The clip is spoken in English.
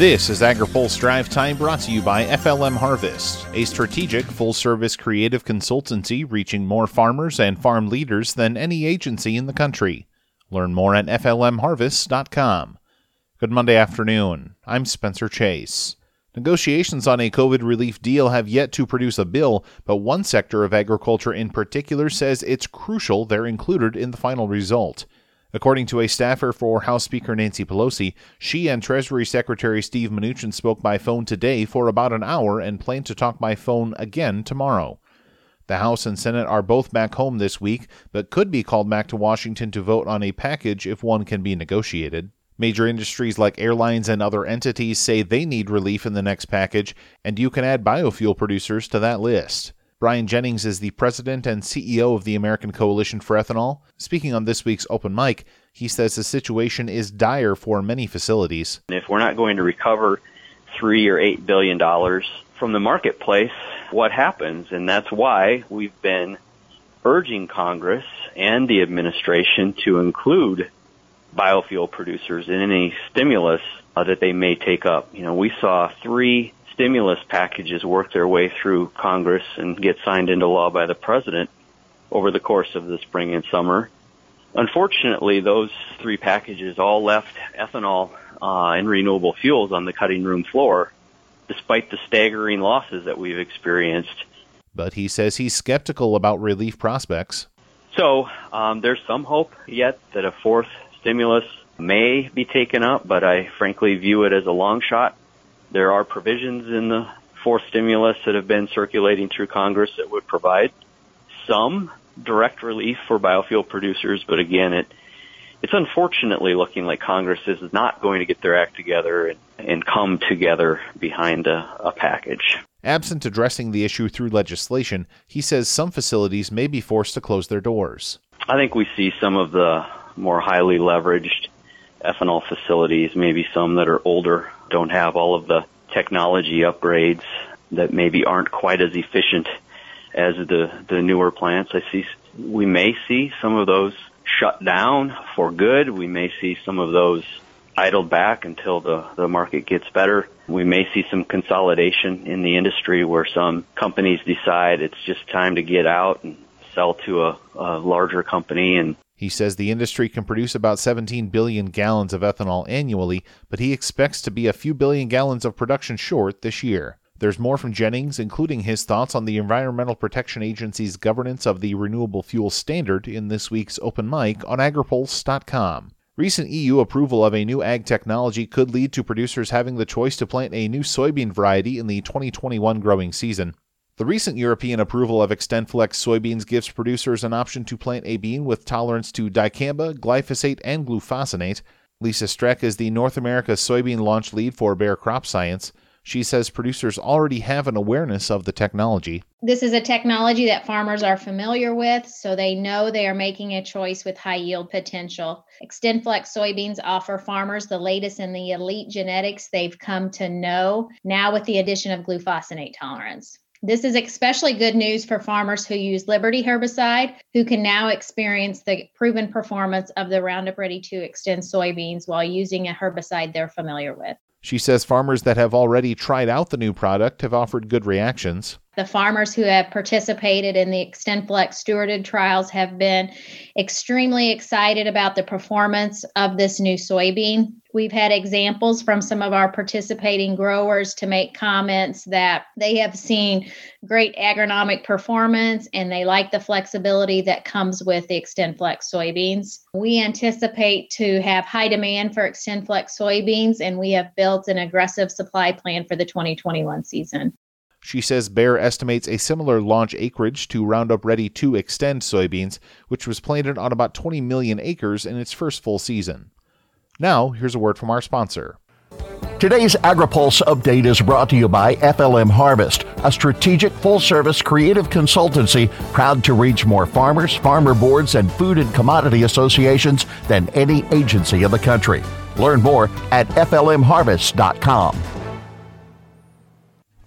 This is AgriPulse Drive Time brought to you by FLM Harvest, a strategic full service creative consultancy reaching more farmers and farm leaders than any agency in the country. Learn more at FLMHarvest.com. Good Monday afternoon. I'm Spencer Chase. Negotiations on a COVID relief deal have yet to produce a bill, but one sector of agriculture in particular says it's crucial they're included in the final result. According to a staffer for House Speaker Nancy Pelosi, she and Treasury Secretary Steve Mnuchin spoke by phone today for about an hour and plan to talk by phone again tomorrow. The House and Senate are both back home this week, but could be called back to Washington to vote on a package if one can be negotiated. Major industries like airlines and other entities say they need relief in the next package, and you can add biofuel producers to that list. Brian Jennings is the president and CEO of the American Coalition for Ethanol. Speaking on this week's open mic, he says the situation is dire for many facilities. If we're not going to recover three or eight billion dollars from the marketplace, what happens? And that's why we've been urging Congress and the administration to include biofuel producers in any stimulus uh, that they may take up. You know, we saw three stimulus packages work their way through Congress and get signed into law by the president over the course of the spring and summer. Unfortunately, those three packages all left ethanol uh, and renewable fuels on the cutting room floor, despite the staggering losses that we've experienced. But he says he's skeptical about relief prospects. So um, there's some hope yet that a fourth stimulus may be taken up, but I frankly view it as a long shot. There are provisions in the fourth stimulus that have been circulating through Congress that would provide some direct relief for biofuel producers, but again, it it's unfortunately looking like Congress is not going to get their act together and, and come together behind a, a package. Absent addressing the issue through legislation, he says some facilities may be forced to close their doors. I think we see some of the more highly leveraged ethanol facilities, maybe some that are older, don't have all of the technology upgrades that maybe aren't quite as efficient as the, the newer plants. I see, we may see some of those shut down for good. We may see some of those idled back until the, the market gets better. We may see some consolidation in the industry where some companies decide it's just time to get out and sell to a, a larger company and he says the industry can produce about 17 billion gallons of ethanol annually, but he expects to be a few billion gallons of production short this year. There's more from Jennings, including his thoughts on the Environmental Protection Agency's governance of the renewable fuel standard in this week's open mic on agripulse.com. Recent EU approval of a new ag technology could lead to producers having the choice to plant a new soybean variety in the 2021 growing season. The recent European approval of XtendFlex soybeans gives producers an option to plant a bean with tolerance to dicamba, glyphosate, and glufosinate. Lisa Streck is the North America soybean launch lead for Bayer Crop Science. She says producers already have an awareness of the technology. This is a technology that farmers are familiar with, so they know they are making a choice with high yield potential. XtendFlex soybeans offer farmers the latest in the elite genetics they've come to know, now with the addition of glufosinate tolerance. This is especially good news for farmers who use Liberty herbicide, who can now experience the proven performance of the Roundup Ready 2 Xtend soybeans while using a herbicide they're familiar with. She says farmers that have already tried out the new product have offered good reactions. The farmers who have participated in the XtendFlex stewarded trials have been extremely excited about the performance of this new soybean. We've had examples from some of our participating growers to make comments that they have seen great agronomic performance and they like the flexibility that comes with the XtendFlex soybeans. We anticipate to have high demand for XtendFlex soybeans and we have built an aggressive supply plan for the 2021 season. She says Bayer estimates a similar launch acreage to Roundup Ready 2 Xtend soybeans, which was planted on about 20 million acres in its first full season. Now, here's a word from our sponsor. Today's AgriPulse update is brought to you by FLM Harvest, a strategic full service creative consultancy proud to reach more farmers, farmer boards, and food and commodity associations than any agency in the country. Learn more at FLMHarvest.com.